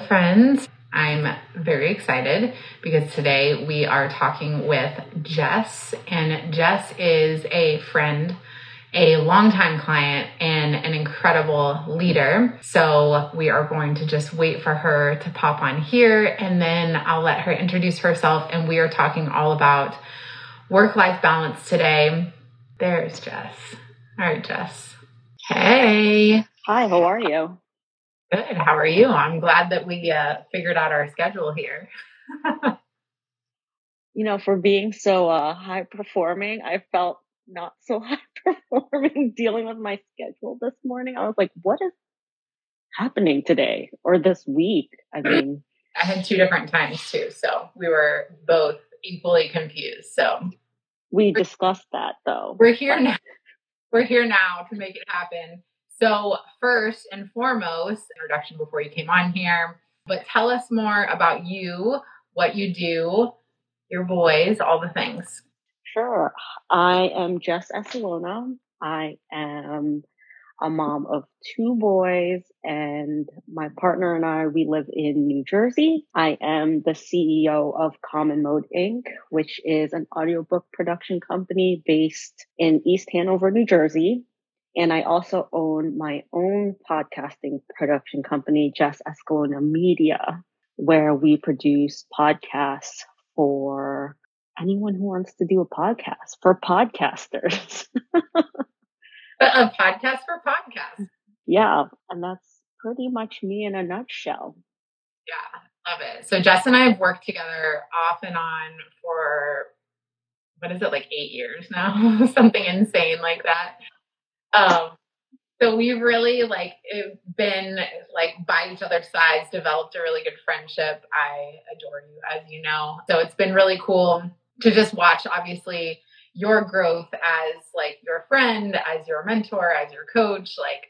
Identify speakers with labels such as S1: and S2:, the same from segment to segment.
S1: Friends. I'm very excited because today we are talking with Jess, and Jess is a friend, a longtime client, and an incredible leader. So we are going to just wait for her to pop on here, and then I'll let her introduce herself, and we are talking all about work life balance today. There's Jess. All right, Jess. Hey.
S2: Hi, how are you?
S1: Good. How are you? I'm glad that we uh, figured out our schedule here.
S2: you know, for being so uh, high performing, I felt not so high performing dealing with my schedule this morning. I was like, what is happening today or this week? I mean,
S1: I had two different times too. So we were both equally confused. So
S2: we discussed that though.
S1: We're here now. We're here now to make it happen. So, first and foremost, introduction before you came on here, but tell us more about you, what you do, your boys, all the things.
S2: Sure. I am Jess Escalona. I am a mom of two boys and my partner and I, we live in New Jersey. I am the CEO of Common Mode Inc., which is an audiobook production company based in East Hanover, New Jersey. And I also own my own podcasting production company, Jess Escalona Media, where we produce podcasts for anyone who wants to do a podcast for podcasters.
S1: but a podcast for podcasts.
S2: Yeah. And that's pretty much me in a nutshell.
S1: Yeah. Love it. So Jess and I have worked together off and on for what is it like eight years now? Something insane like that. Um, so we've really like been like by each other's sides, developed a really good friendship. I adore you, as you know. So it's been really cool to just watch, obviously, your growth as like your friend, as your mentor, as your coach, like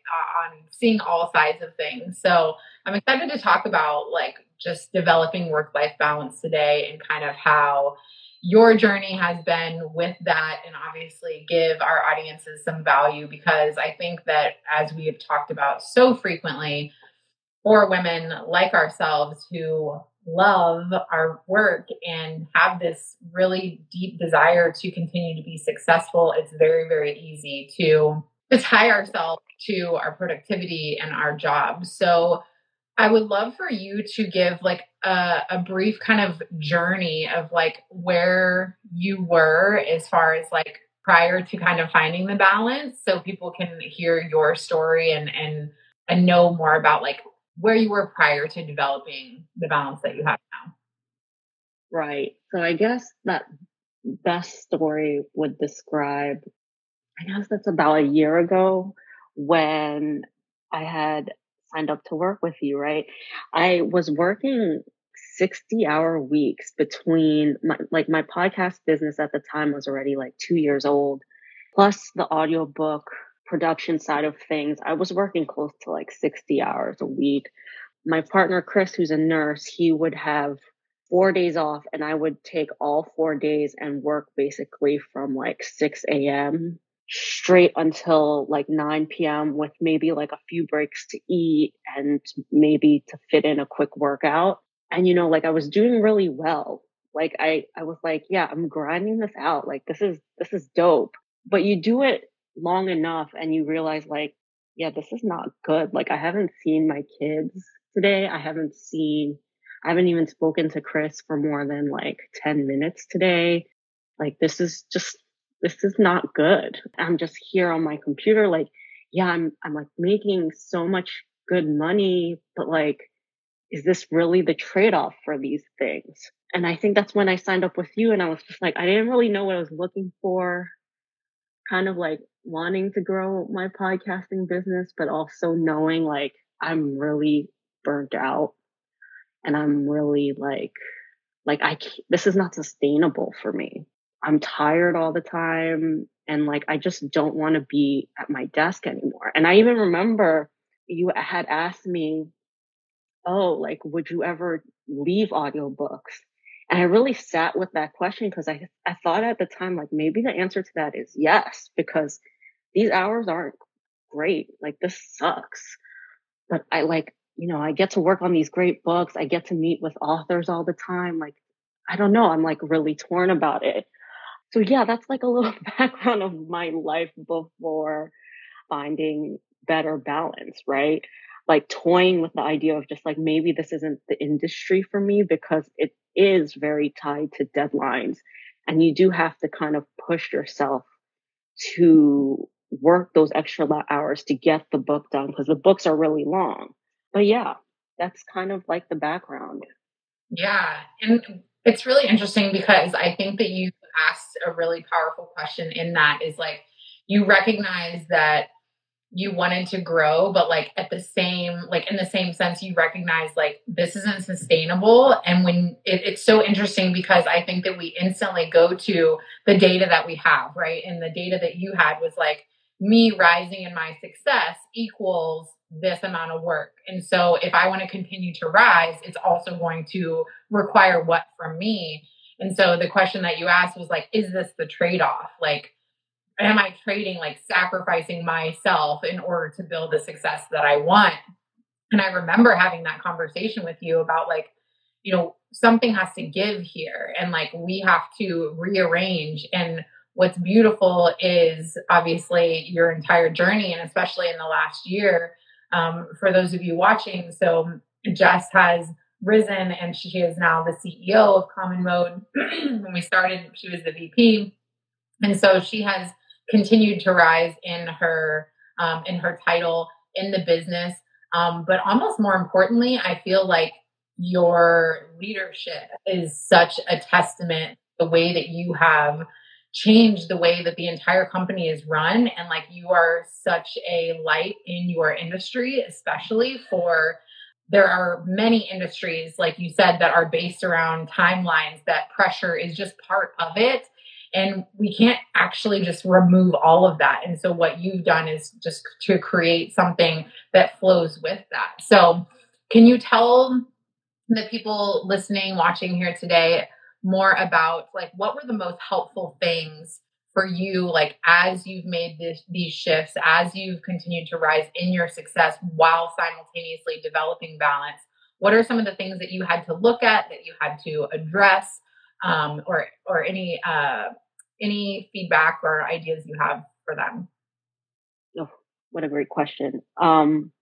S1: on seeing all sides of things. So I'm excited to talk about like just developing work life balance today and kind of how your journey has been with that and obviously give our audiences some value because I think that as we have talked about so frequently for women like ourselves who love our work and have this really deep desire to continue to be successful, it's very, very easy to, tie ourselves to our productivity and our jobs. So I would love for you to give like a, a, brief kind of journey of like where you were as far as like prior to kind of finding the balance so people can hear your story and and and know more about like where you were prior to developing the balance that you have now.
S2: Right. So I guess that best story would describe I guess that's about a year ago when I had signed up to work with you, right? I was working 60 hour weeks between my, like my podcast business at the time was already like two years old, plus the audiobook production side of things. I was working close to like 60 hours a week. My partner, Chris, who's a nurse, he would have four days off and I would take all four days and work basically from like 6 a.m straight until like 9 p.m. with maybe like a few breaks to eat and maybe to fit in a quick workout. And, you know, like I was doing really well. Like I, I was like, yeah, I'm grinding this out. Like this is, this is dope. But you do it long enough and you realize like, yeah, this is not good. Like I haven't seen my kids today. I haven't seen, I haven't even spoken to Chris for more than like 10 minutes today. Like this is just this is not good. I'm just here on my computer, like, yeah, I'm, I'm like making so much good money, but like, is this really the trade off for these things? And I think that's when I signed up with you and I was just like, I didn't really know what I was looking for. Kind of like wanting to grow my podcasting business, but also knowing like I'm really burnt out and I'm really like, like I, this is not sustainable for me. I'm tired all the time and like I just don't want to be at my desk anymore. And I even remember you had asked me, "Oh, like would you ever leave audiobooks?" And I really sat with that question because I I thought at the time like maybe the answer to that is yes because these hours aren't great. Like this sucks. But I like, you know, I get to work on these great books. I get to meet with authors all the time. Like I don't know, I'm like really torn about it. So yeah, that's like a little background of my life before finding better balance, right? Like toying with the idea of just like maybe this isn't the industry for me because it is very tied to deadlines and you do have to kind of push yourself to work those extra hours to get the book done because the books are really long. But yeah, that's kind of like the background.
S1: Yeah. And it's really interesting because I think that you asked a really powerful question in that is like you recognize that you wanted to grow but like at the same like in the same sense you recognize like this isn't sustainable. And when it, it's so interesting because i think that we instantly go to the data that we have right? And the data that you had was like me rising in my success equals this amount of work. And so if i want to continue to rise it's also going to require what from me and so the question that you asked was like is this the trade-off like am I trading like sacrificing myself in order to build the success that I want? And I remember having that conversation with you about like, you know, something has to give here and like we have to rearrange. And what's beautiful is obviously your entire journey and especially in the last year. Um, for those of you watching, so Jess has risen and she is now the CEO of Common Mode. when we started, she was the VP. And so she has continued to rise in her um, in her title in the business. Um, but almost more importantly, I feel like your leadership is such a testament the way that you have changed the way that the entire company is run and like you are such a light in your industry especially for there are many industries like you said that are based around timelines that pressure is just part of it and we can't actually just remove all of that. And so what you've done is just to create something that flows with that. So can you tell the people listening, watching here today more about like what were the most helpful things for you like as you've made this, these shifts as you've continued to rise in your success while simultaneously developing balance what are some of the things that you had to look at that you had to address um, or or any uh, any feedback or ideas you have for them?
S2: Oh, what a great question. Um,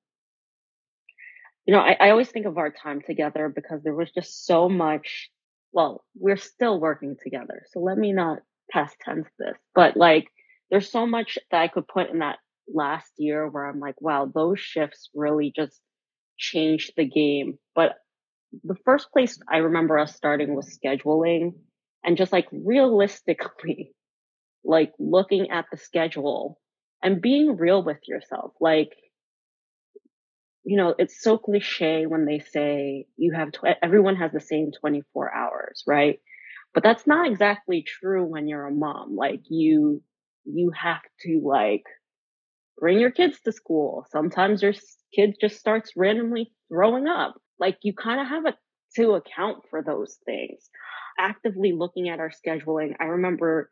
S2: you know, I, I always think of our time together because there was just so much. Well, we're still working together, so let me not past tense this, but like, there's so much that I could put in that last year where I'm like, wow, those shifts really just changed the game. But the first place I remember us starting was scheduling and just like realistically, like looking at the schedule and being real with yourself. Like, you know, it's so cliche when they say you have, tw- everyone has the same 24 hours, right? But that's not exactly true when you're a mom. Like you, you have to like bring your kids to school. Sometimes your kid just starts randomly throwing up. Like you kind of have a, to account for those things actively looking at our scheduling, I remember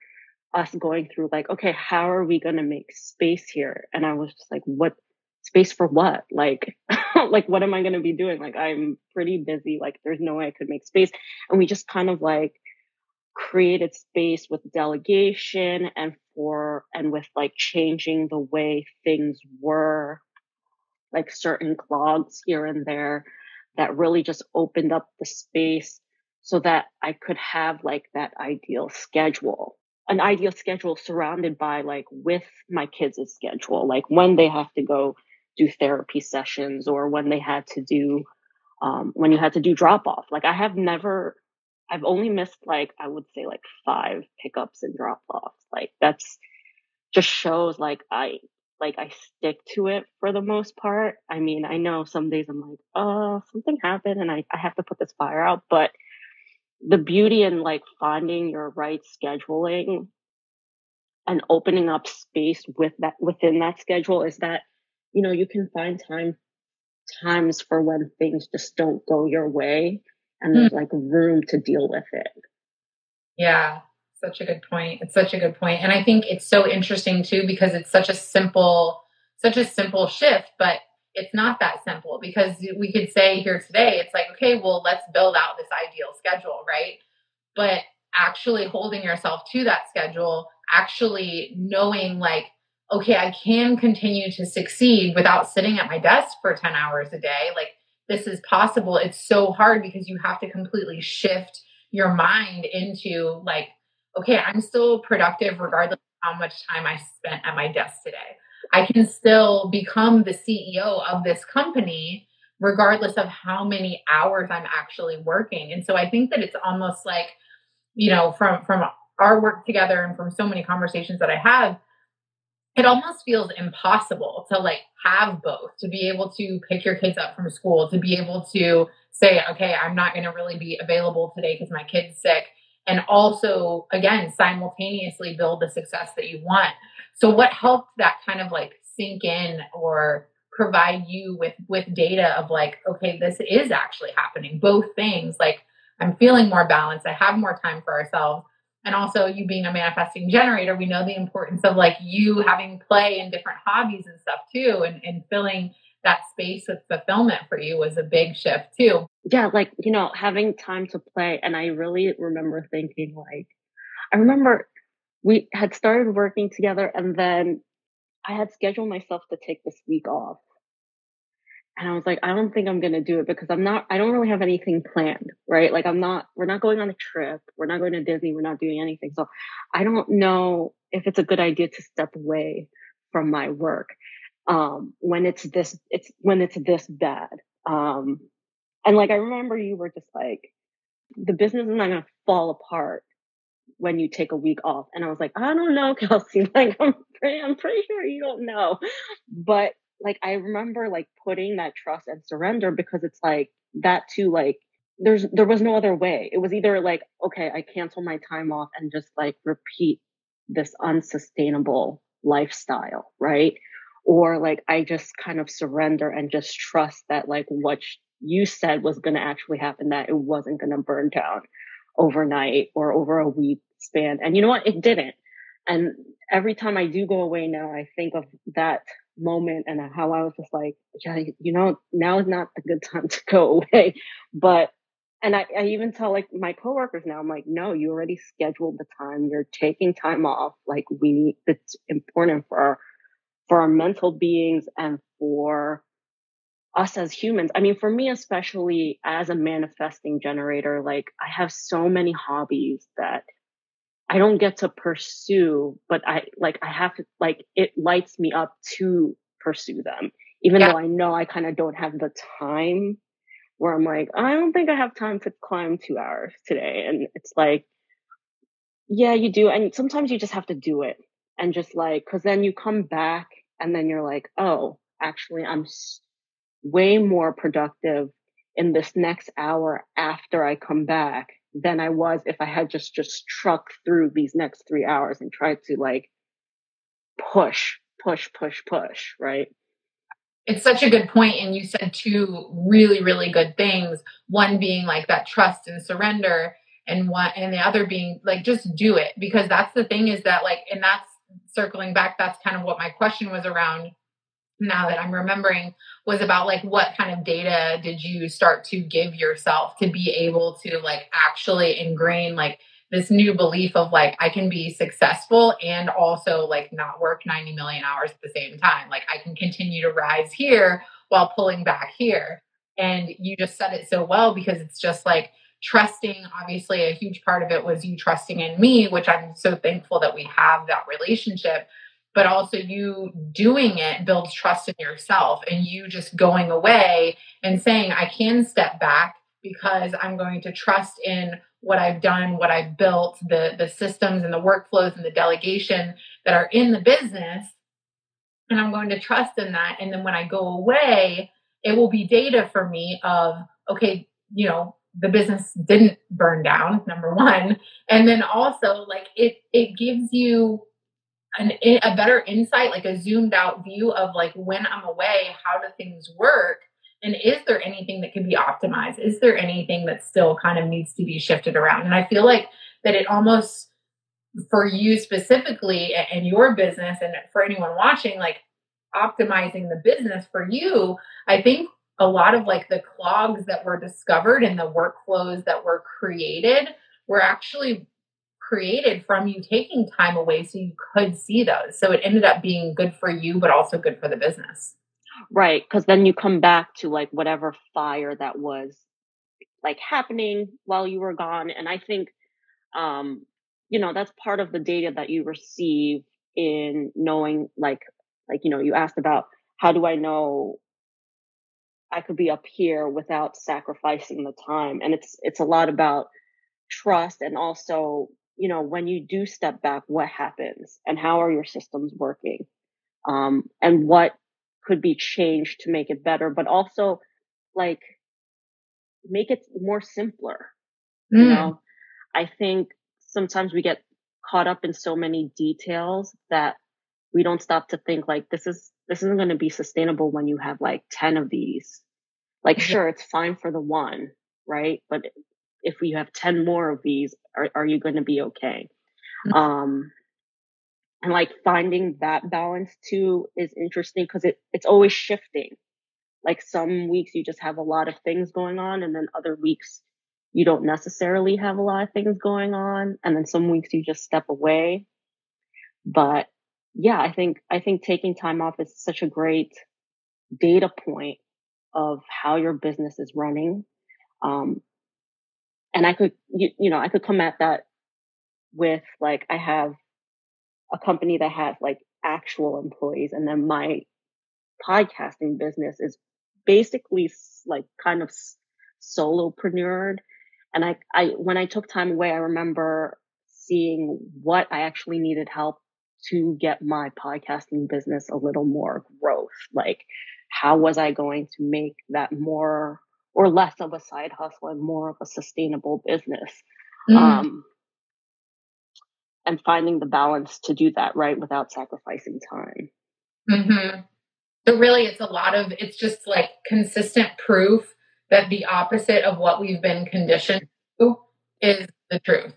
S2: us going through like, okay, how are we going to make space here? And I was just like, what space for what? Like, like, what am I going to be doing? Like, I'm pretty busy. Like, there's no way I could make space. And we just kind of like created space with delegation and for, and with like changing the way things were, like certain clogs here and there that really just opened up the space so that I could have like that ideal schedule, an ideal schedule surrounded by like with my kids' schedule, like when they have to go do therapy sessions or when they had to do, um, when you had to do drop off. Like I have never, I've only missed like, I would say like five pickups and drop offs. Like that's just shows like I like I stick to it for the most part. I mean, I know some days I'm like, oh, something happened and I, I have to put this fire out, but the beauty in like finding your right scheduling and opening up space with that within that schedule is that you know you can find time times for when things just don't go your way and there's mm. like room to deal with it.
S1: Yeah. Such a good point. It's such a good point. And i think it's so interesting too because it's such a simple such a simple shift but it's not that simple because we could say here today it's like okay well let's build out this ideal schedule right? But actually holding yourself to that schedule actually knowing like okay i can continue to succeed without sitting at my desk for 10 hours a day like this is possible it's so hard because you have to completely shift your mind into like okay i'm still productive regardless of how much time i spent at my desk today. I can still become the ceo of this company regardless of how many hours i'm actually working. And so i think that it's almost like you know from from our work together and from so many conversations that I have, it almost feels impossible to like have both, to be able to pick your kids up from school, to be able to say, okay, I'm not going to really be available today because my kid's sick. And also, again, simultaneously build the success that you want. So, what helped that kind of like sink in or provide you with with data of like, okay, this is actually happening. Both things, like I'm feeling more balanced. I have more time for ourselves and also you being a manifesting generator, we know the importance of like you having play and different hobbies and stuff too, and, and filling that space with fulfillment for you was a big shift too.
S2: Yeah, like, you know, having time to play. And I really remember thinking, like, I remember we had started working together and then I had scheduled myself to take this week off. And I was like, I don't think I'm going to do it because I'm not, I don't really have anything planned, right? Like I'm not, we're not going on a trip. We're not going to Disney. We're not doing anything. So I don't know if it's a good idea to step away from my work. Um, when it's this, it's when it's this bad. Um, and like, I remember you were just like, the business is not going to fall apart when you take a week off. And I was like, I don't know, Kelsey. Like, I'm pretty, I'm pretty sure you don't know. But like I remember like putting that trust and surrender because it's like that too like there's there was no other way. It was either like okay, I cancel my time off and just like repeat this unsustainable lifestyle, right? Or like I just kind of surrender and just trust that like what you said was going to actually happen that it wasn't going to burn down overnight or over a week span. And you know what? It didn't. And every time I do go away now, I think of that moment and how I was just like, yeah, you know, now is not the good time to go away. But, and I, I even tell like my coworkers now, I'm like, no, you already scheduled the time. You're taking time off. Like we need, it's important for our, for our mental beings and for us as humans. I mean, for me, especially as a manifesting generator, like I have so many hobbies that I don't get to pursue, but I like, I have to, like, it lights me up to pursue them, even yeah. though I know I kind of don't have the time where I'm like, I don't think I have time to climb two hours today. And it's like, yeah, you do. And sometimes you just have to do it and just like, cause then you come back and then you're like, oh, actually, I'm way more productive in this next hour after I come back than I was if I had just just trucked through these next three hours and tried to like push, push, push, push, right?
S1: It's such a good point, and you said two really, really good things. One being like that trust and surrender, and one and the other being like just do it because that's the thing is that like, and that's circling back. That's kind of what my question was around now that I'm remembering was about like what kind of data did you start to give yourself to be able to like actually ingrain like this new belief of like I can be successful and also like not work 90 million hours at the same time. Like I can continue to rise here while pulling back here. And you just said it so well because it's just like trusting obviously a huge part of it was you trusting in me which i'm so thankful that we have that relationship but also you doing it builds trust in yourself and you just going away and saying, I can step back because I'm going to trust in what I've done, what I've built, the the systems and the workflows and the delegation that are in the business and I'm going to trust in that. And then when I go away, it will be data for me of okay, you know, the business didn't burn down number 1 and then also like it it gives you an, a better insight like a zoomed out view of like when I'm away how do things work? And is there anything that can be optimized? Is there anything that still kind of needs to be shifted around? And i feel like that it almost for you specifically and your business and for anyone watching like optimizing the business for you i think a lot of like the clogs that were discovered and the workflows that were created were actually created from you taking time away so you could see those so it ended up being good for you but also good for the business
S2: Right. Cause then you come back to like whatever fire that was like happening while you were gone. And I think, um, you know, that's part of the data that you receive in knowing like, like, you know, you asked about how do I know I could be up here without sacrificing the time? And it's, it's a lot about trust and also, you know, when you do step back, what happens and how are your systems working? Um, and what could be changed to make it better, but also like make it more simpler. Mm. You know, I think sometimes we get caught up in so many details that we don't stop to think like this is this isn't going to be sustainable when you have like 10 of these. Like sure, it's fine for the one, right? But if we have 10 more of these, are, are you going to be okay? Mm-hmm. Um, and like finding that balance too is interesting because it, it's always shifting. Like some weeks you just have a lot of things going on and then other weeks you don't necessarily have a lot of things going on. And then some weeks you just step away. But yeah, I think, I think taking time off is such a great data point of how your business is running. Um, and I could, you, you know, I could come at that with like, I have a company that has like actual employees and then my podcasting business is basically like kind of solopreneured and I, I when i took time away i remember seeing what i actually needed help to get my podcasting business a little more growth. Like how was i going to make that more or less of a side hustle and more of a sustainable business mm. um and finding the balance to do that right without sacrificing time.
S1: Mm-hmm. So really, it's a lot of it's just like consistent proof that the opposite of what we've been conditioned to is the truth.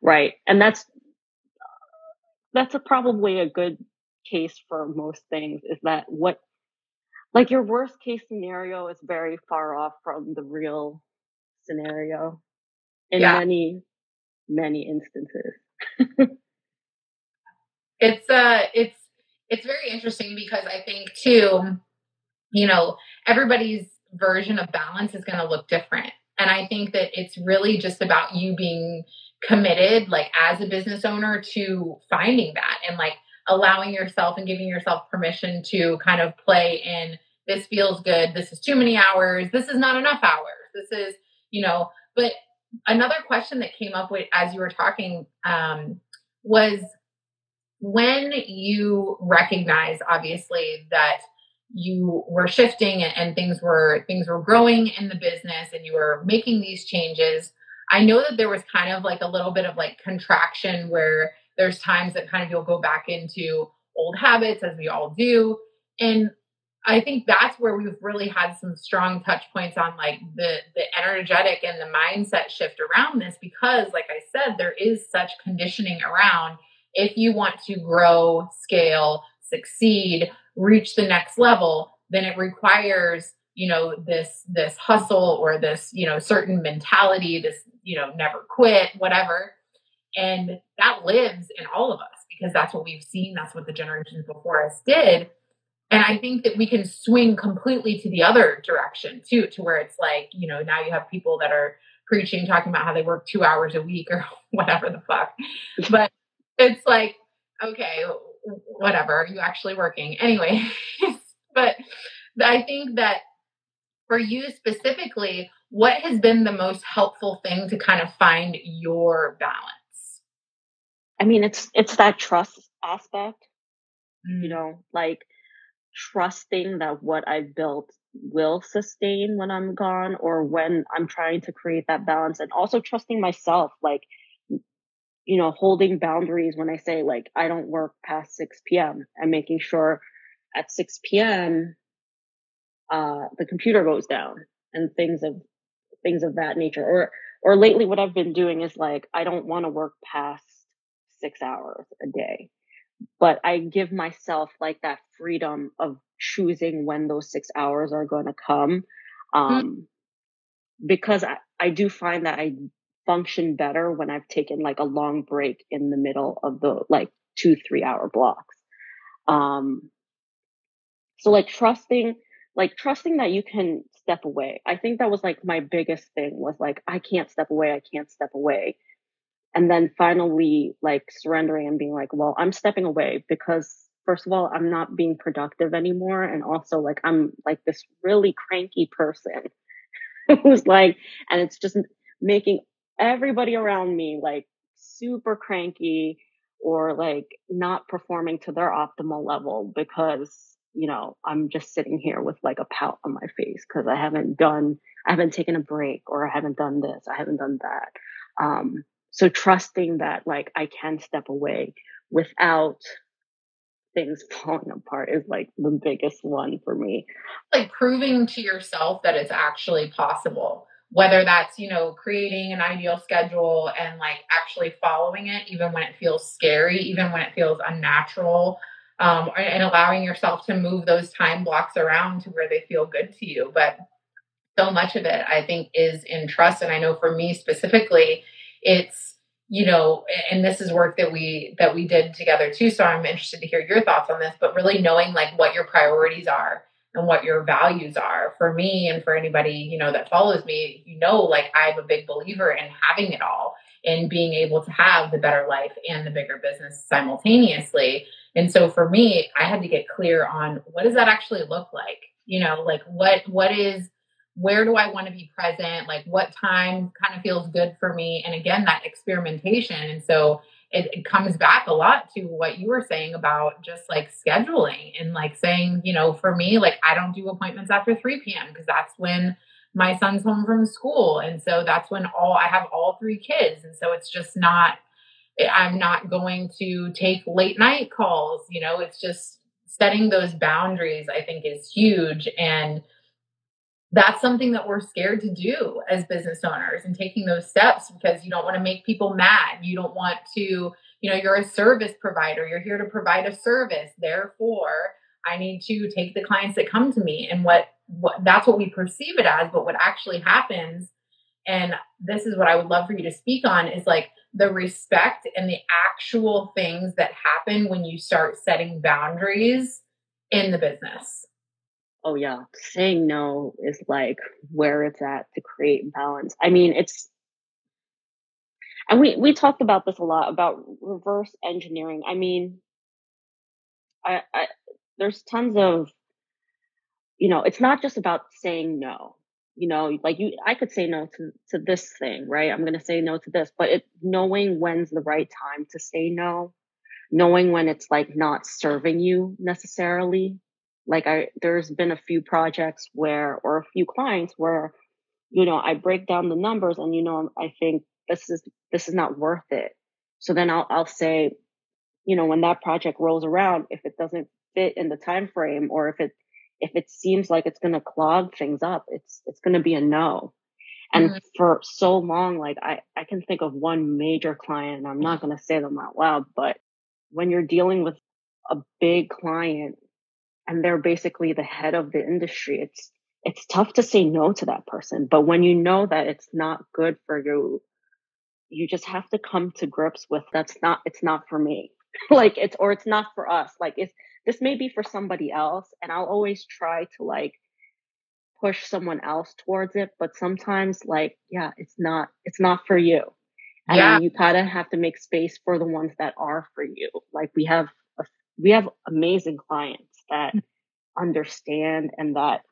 S2: Right, and that's that's a, probably a good case for most things. Is that what like your worst case scenario is very far off from the real scenario in yeah. many many instances
S1: it's uh it's it's very interesting because I think too, you know, everybody's version of balance is going to look different. And I think that it's really just about you being committed, like as a business owner, to finding that and like allowing yourself and giving yourself permission to kind of play in this feels good, this is too many hours, this is not enough hours, this is, you know, but another question that came up with as you were talking um, was when you recognize obviously that you were shifting and, and, things were things were growing in the business and you were making these changes i know that there was kind of like a little bit of like contraction where there's times that kind of you'll go back into old habits as we all do and I think that's where we've really had some strong touch points on like the the energetic and the mindset shift around this because like I said there is such conditioning around if you want to grow, scale, succeed, reach the next level, then it requires, you know, this this hustle or this, you know, certain mentality, this, you know, never quit, whatever. And that lives in all of us because that's what we've seen, that's what the generations before us did and I think that we can swing completely to the other direction too, to where it's like, you know, now you have people that are preaching, talking about how they work two hours a week or whatever the fuck. But it's like, okay, whatever, are you actually working? Anyway, but I think that for you specifically, what has been the most helpful thing to kind of find your balance?
S2: I mean, it's it's that trust aspect. Mm. You know, like trusting that what I've built will sustain when I'm gone or when I'm trying to create that balance and also trusting myself like you know holding boundaries when I say like I don't work past 6 p.m. and making sure at 6 p.m. uh the computer goes down and things of things of that nature or or lately what I've been doing is like I don't want to work past 6 hours a day but I give myself like that freedom of choosing when those six hours are going to come. Hmm. Um, mm-hmm. because I, I do find that I function better when I've taken like a long break in the middle of the like two, three hour blocks. Um, so like trusting, like trusting that you can step away. I think that was like my biggest thing was like, I can't step away. I can't step away and then finally like surrendering and being like well i'm stepping away because first of all i'm not being productive anymore and also like i'm like this really cranky person who's like and it's just making everybody around me like super cranky or like not performing to their optimal level because you know i'm just sitting here with like a pout on my face because i haven't done i haven't taken a break or i haven't done this i haven't done that. Um so trusting that like I can step away without things falling apart is like the biggest one for me.
S1: Like proving to yourself that it's actually possible. Whether that's, you know, creating an ideal schedule and like actually following it, even when it feels scary, even when it feels unnatural, um, and allowing yourself to move those time blocks around to where they feel good to you. But so much of it, I think, is in trust. And I know for me specifically, it's you know and this is work that we that we did together too so i'm interested to hear your thoughts on this but really knowing like what your priorities are and what your values are. For me and for anybody you know that follows me you know like i'm a big believer in having it all and being able to have the better life and the bigger business simultaneously. And so for me i had to get clear on what does that actually look like? You know like what what is where do I want to be present? Like what time kind of feels good for me? And again, that experimentation. And so it, it, comes back a lot to what you were saying about just like scheduling and like saying, you know, for me, like I don't do appointments after 3 p.m. because that's when my son's home from school. And so that's when all I have all three kids. And so it's just not, eh, I'm not going to take late night calls. You know, it's just setting those boundaries, I think is huge. And that's something that we're scared to do as business owners and taking those steps because you don't want to make people mad. You don't want to, you know, you're a service provider. You're here to provide a service. Therefore, I need to take the clients that come to me and what what that's what we perceive it as, but what actually happens and this is what I would love for you to speak on is like the respect and the actual things that happen when you start setting boundaries in the business
S2: oh yeah, saying no is like where it's at to create balance. I mean, it's and we we talked about this a lot about reverse engineering. I mean, I, I there's tons of you know, it's not just about saying no. You know, like you I could say no to to this thing, right? I'm going to say no to this, but it knowing when's the right time to say no, knowing when it's like not serving you necessarily like I, there's been a few projects where, or a few clients where, you know, I break down the numbers and, you know, I think this is, this is not worth it. So then I'll, I'll say, you know, when that project rolls around, if it doesn't fit in the time frame or if it, if it seems like it's going to clog things up, it's, it's going to be a no. And mm-hmm. for so long, like I, I can think of one major client, and I'm not going to say them out loud, but when you're dealing with a big client and they're basically the head of the industry, it's it's tough to say no to that person. But when you know that it's not good for you, you just have to come to grips with that's not it's not for me. like it's or it's not for us. Like it's this may be for somebody else. And I'll always try to like push someone else towards it. But sometimes like, yeah, it's not it's not for you. And yeah. you kind of have to make space for the ones that are for you. Like we have a, we have amazing clients that understand and that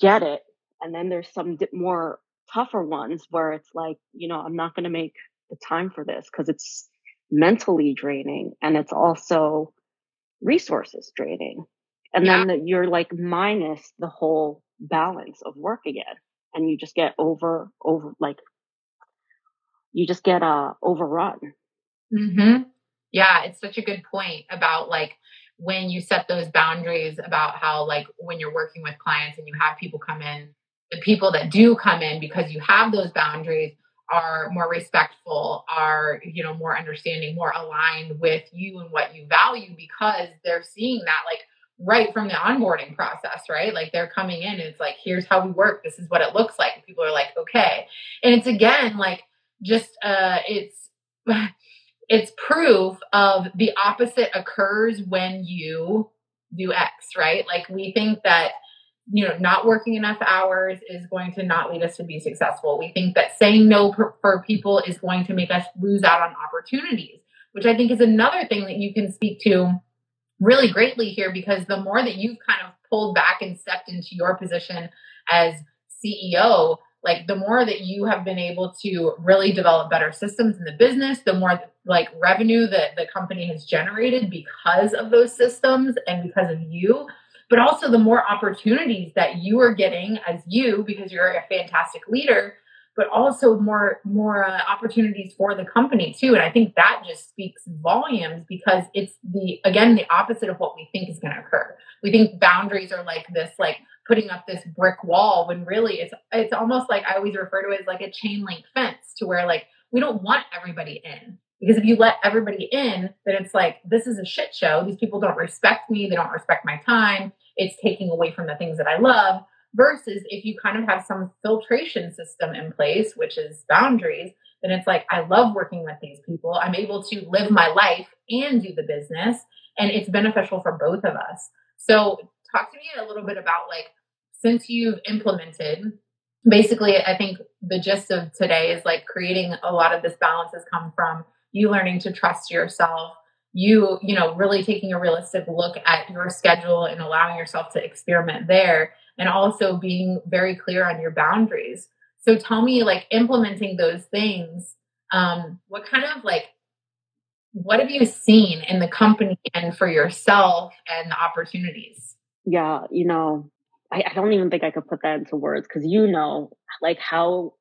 S2: get it And then there's some more tougher ones where it's like, you know, I'm not going to make the time for this because it's mentally draining and it's also resources draining. And yeah. then you're like minus the whole balance of work again. And you just get over, over, like, you just get, uh, overrun.
S1: Mm-hmm. Yeah. It's such a good point about like, when you set those boundaries about how like when you're working with clients and you have people come in the people that do come in because you have those boundaries are more respectful are you know more understanding more aligned with you and what you value because they're seeing that like right from the onboarding process right? Like they're coming in and it's like here's how we work. This is what it looks like. And people are like okay. And it's again like just uh it's it's proof of the opposite occurs when you do X, right? Like we think that you know not working enough hours is going to not lead us to be successful. We think that saying no for, for people is going to make us lose out on opportunities, which I think is another thing that you can speak to really greatly here because the more that you've kind of pulled back and stepped into your position as CEO, like the more that you have been able to really develop better systems in the business the more like revenue that the company has generated because of those systems and because of you but also the more opportunities that you are getting as you because you're a fantastic leader but also more more uh, opportunities for the company too. And i think that just speaks volumes because it's the again the opposite of what we think is going to occur. We think boundaries are like this like putting up this brick wall when really it's it's almost like I always refer to it as like a chain link fence to where like we don't want everybody in. Because if you let everybody in, then it's like this is a shit show. These people don't respect me, they don't respect my time. It's taking away from the things that I love. Versus if you kind of have some filtration system in place, which is boundaries, then it's like I love working with these people. I'm able to live my life and do the business, and it's beneficial for both of us. So, talk to me a little bit about like since you've implemented basically i think the gist of today is like creating a lot of this balance has come from you learning to trust yourself you you know really taking a realistic look at your schedule and allowing yourself to experiment there and also being very clear on your boundaries. So tell me like implementing those things um what kind of like what have you seen in the company and for yourself and the opportunities?
S2: Yeah you know I, I don't even think I could put that into words because you know, like how,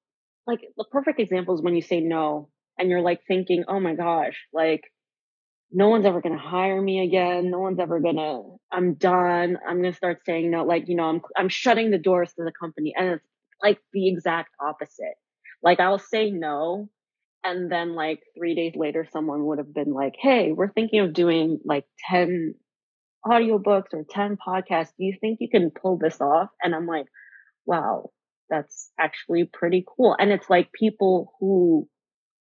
S2: like the perfect example is when you say no and you're like thinking, oh my gosh, like no one's ever going to hire me again. No one's ever going to, I'm done. I'm going to start saying no. Like, you know, I'm, I'm shutting the doors to the company. And it's like the exact opposite. Like I'll say no. And then like three days later, someone would have been like, Hey, we're thinking of doing like 10 audiobooks or 10 podcasts. Do you think you can pull this off? And I'm like, wow, that's actually pretty cool. And it's like people who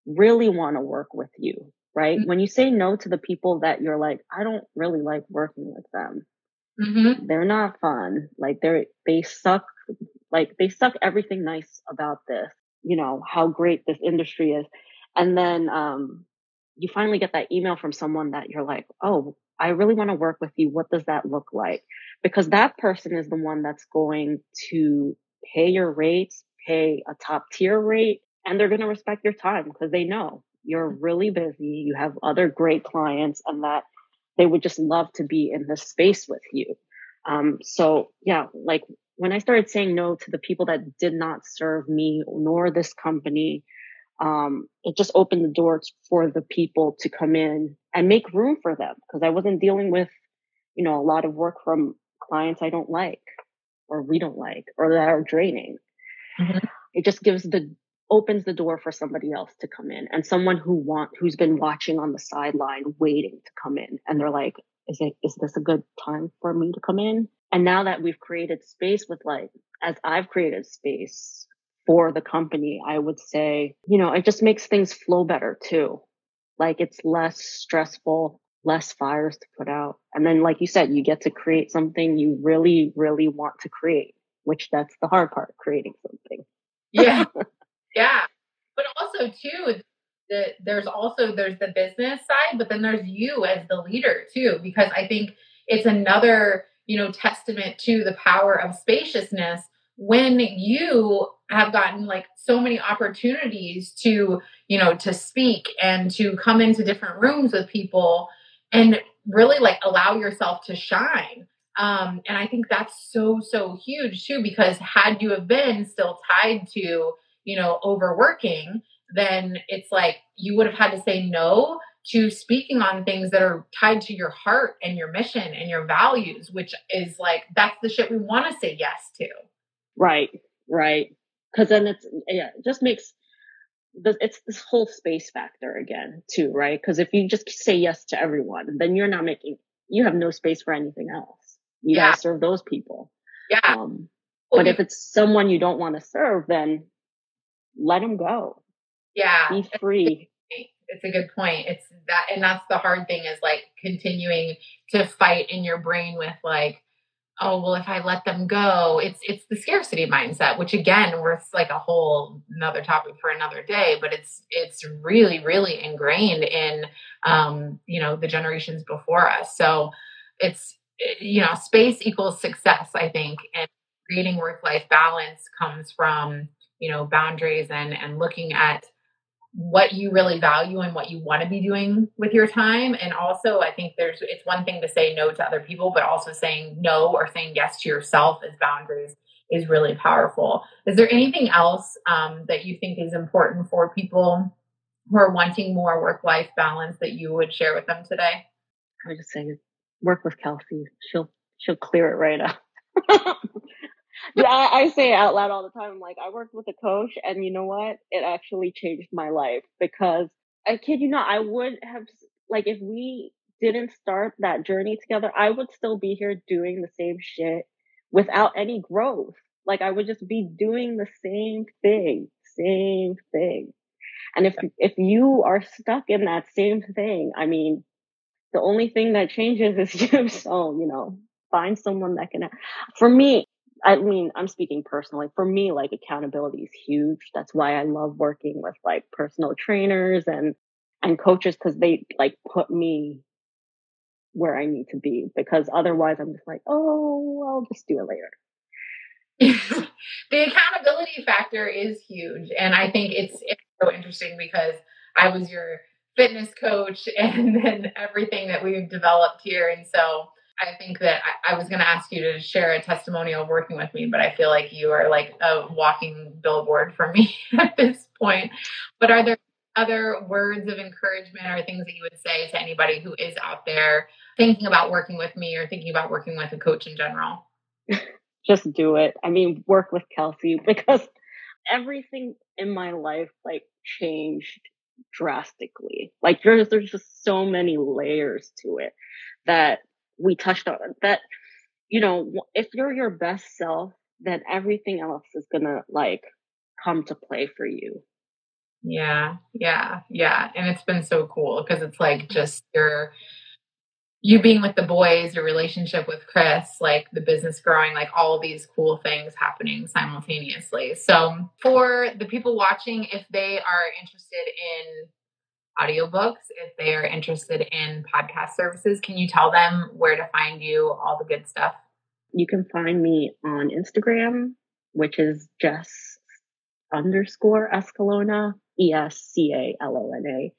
S2: really want to work with you, right? Mm-hmm. When you say no to the people that you're like, I don't really like working with them. Mm-hmm. They're not fun. Like they're, they suck, like they suck everything nice about this, you know, how great this industry is. And then, um, you finally get that email from someone that you're like, oh, I really want to work with you. What does that look like? Because that person is the one that's going to pay your rates, pay a top tier rate, and they're going to respect your time because they know you're really busy. You have other great clients and that they would just love to be in this space with you. Um, so yeah, like when I started saying no to the people that did not serve me nor this company, um, it just opened the doors for the people to come in and make room for them because I wasn't dealing with, you know, a lot of work from clients I don't like or we don't like or that are draining. Mm-hmm. It just gives the opens the door for somebody else to come in and someone who want who's been watching on the sideline waiting to come in and they're like is it is this a good time for me to come in and now that we've created space with like as i've created space for the company, I would say, you know, it just makes things flow better too. Like it's less stressful, less fires to put out. And then, like you said, you get to create something you really, really want to create, which that's the hard part, creating something.
S1: yeah. Yeah. But also too, the, there's also, there's the business side, but then there's you as the leader too, because I think it's another, you know, testament to the power of spaciousness when you have gotten like so many opportunities to, you know, to speak and to come into different rooms with people and really like allow yourself to shine. Um, and I think that's so, so huge too, because had you have been still tied to, you know, overworking, then it's like you would have had to say no to speaking on things that are tied to your heart and your mission and your values, which is like, that's the shit we want to say yes to.
S2: Right, right. Cause then it's, yeah, it just makes, it's this whole space factor again too, right? Cause if you just say yes to everyone, then you're not making, you have no space for anything else. You yeah. gotta serve those people.
S1: Yeah.
S2: Um, but if it's someone you don't want to serve, then let them go.
S1: Yeah.
S2: Be free.
S1: It's a good point. It's that, and that's the hard thing is like continuing to fight in your brain with like, oh well, if I let them go, it's it's the scarcity mindset, which again, we're like a whole another topic for another day. But it's it's really really ingrained in um, you know the generations before us. So it's you know, space equals success, I think. And creating work life balance comes from, you know, boundaries and, and looking at what you really value and what you want to be doing with your time. And also, I think there's, it's one thing to say no to other people, but also saying no or saying yes to yourself as boundaries is really powerful. Is there anything else um, that you think is important for people who are wanting more work life balance that you would share with them today?
S2: I would just say work with Kelsey. She'll she'll clear it right up. yeah, I, I, say it out loud all the time. I'm like, I worked with a coach, and you know what? It actually changed my life because I kid you not, I would have like if we didn't start that journey together, I would still be here doing the same shit without any growth. Like I would just be doing the same thing, same thing. And if if you are stuck in that same thing, I mean, the only thing that changes is you. So, you know, find someone that can, for me, I mean, I'm speaking personally. For me, like accountability is huge. That's why I love working with like personal trainers and, and coaches because they like put me where I need to be because otherwise I'm just like, oh, I'll just do it later.
S1: the accountability factor is huge. And I think it's, it's so interesting because I was your fitness coach and then everything that we've developed here. And so I think that I, I was going to ask you to share a testimonial working with me, but I feel like you are like a walking billboard for me at this point. But are there other words of encouragement or things that you would say to anybody who is out there thinking about working with me or thinking about working with a coach in general?
S2: Just do it. I mean, work with Kelsey because everything in my life like changed drastically. Like there's there's just so many layers to it that we touched on that you know if you're your best self then everything else is gonna like come to play for you
S1: yeah yeah yeah and it's been so cool because it's like just your you being with the boys, your relationship with Chris, like the business growing, like all these cool things happening simultaneously. So, for the people watching, if they are interested in audiobooks, if they are interested in podcast services, can you tell them where to find you, all the good stuff?
S2: You can find me on Instagram, which is Jess underscore Escalona, E S C A L O N A.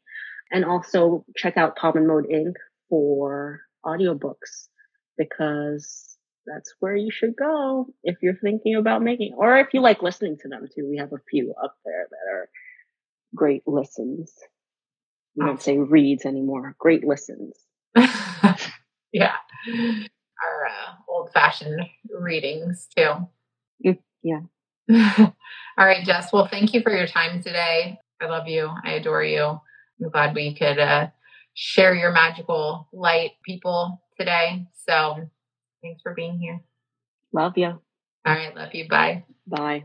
S2: And also check out Common Mode Inc for audiobooks because that's where you should go if you're thinking about making, or if you like listening to them too. We have a few up there that are great listens. We don't say reads anymore. Great listens.
S1: yeah. Our uh, old fashioned readings too.
S2: Mm, yeah.
S1: All right, Jess. Well, thank you for your time today. I love you. I adore you. I'm glad we could uh, share your magical light people today. So thanks for being here.
S2: Love you.
S1: All right. Love you. Bye.
S2: Bye.